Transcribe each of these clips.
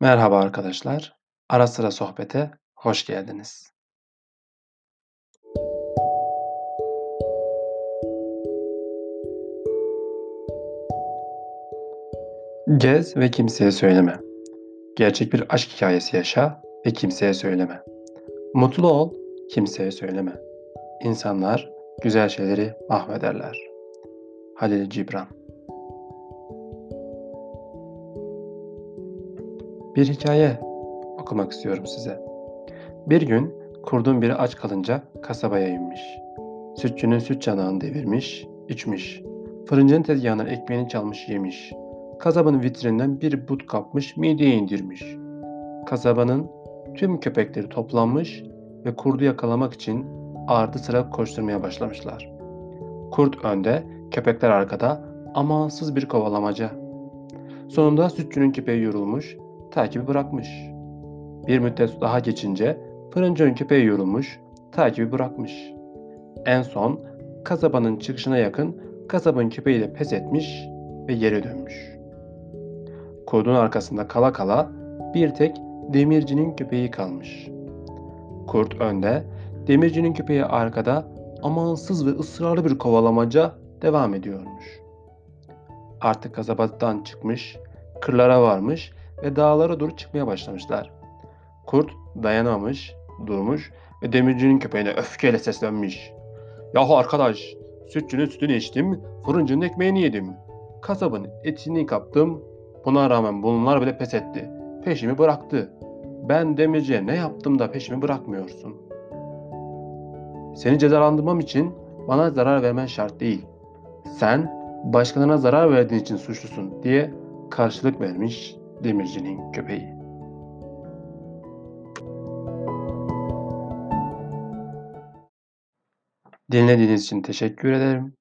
Merhaba arkadaşlar. Ara sıra sohbete hoş geldiniz. Gez ve kimseye söyleme. Gerçek bir aşk hikayesi yaşa ve kimseye söyleme. Mutlu ol, kimseye söyleme. İnsanlar güzel şeyleri mahvederler. Halil Cibran Bir hikaye okumak istiyorum size. Bir gün kurdun biri aç kalınca kasabaya inmiş. Sütçünün süt çanağını devirmiş, içmiş. Fırıncının tezgahından ekmeğini çalmış yemiş. Kasabanın vitrinden bir but kapmış, mideye indirmiş. Kasabanın tüm köpekleri toplanmış ve kurdu yakalamak için ardı sıra koşturmaya başlamışlar. Kurt önde, köpekler arkada, amansız bir kovalamaca. Sonunda sütçünün köpeği yorulmuş, takibi bırakmış. Bir müddet daha geçince fırıncının köpeği yorulmuş, takibi bırakmış. En son kasabanın çıkışına yakın kasabanın köpeği de pes etmiş ve geri dönmüş. Kurdun arkasında kala kala bir tek demircinin köpeği kalmış. Kurt önde, demircinin köpeği arkada amansız ve ısrarlı bir kovalamaca devam ediyormuş. Artık kasabadan çıkmış, kırlara varmış ve dağlara doğru çıkmaya başlamışlar. Kurt dayanamamış, durmuş ve demircinin köpeğine öfkeyle seslenmiş. Yahu arkadaş, sütçünün sütünü içtim, fırıncının ekmeğini yedim. Kasabın etini kaptım, buna rağmen bunlar bile pes etti. Peşimi bıraktı. Ben demirciye ne yaptım da peşimi bırakmıyorsun? Seni cezalandırmam için bana zarar vermen şart değil. Sen başkalarına zarar verdiğin için suçlusun diye karşılık vermiş demircinin köpeği. Dinlediğiniz için teşekkür ederim.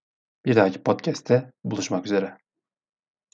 Bir dahaki podcast'te buluşmak üzere.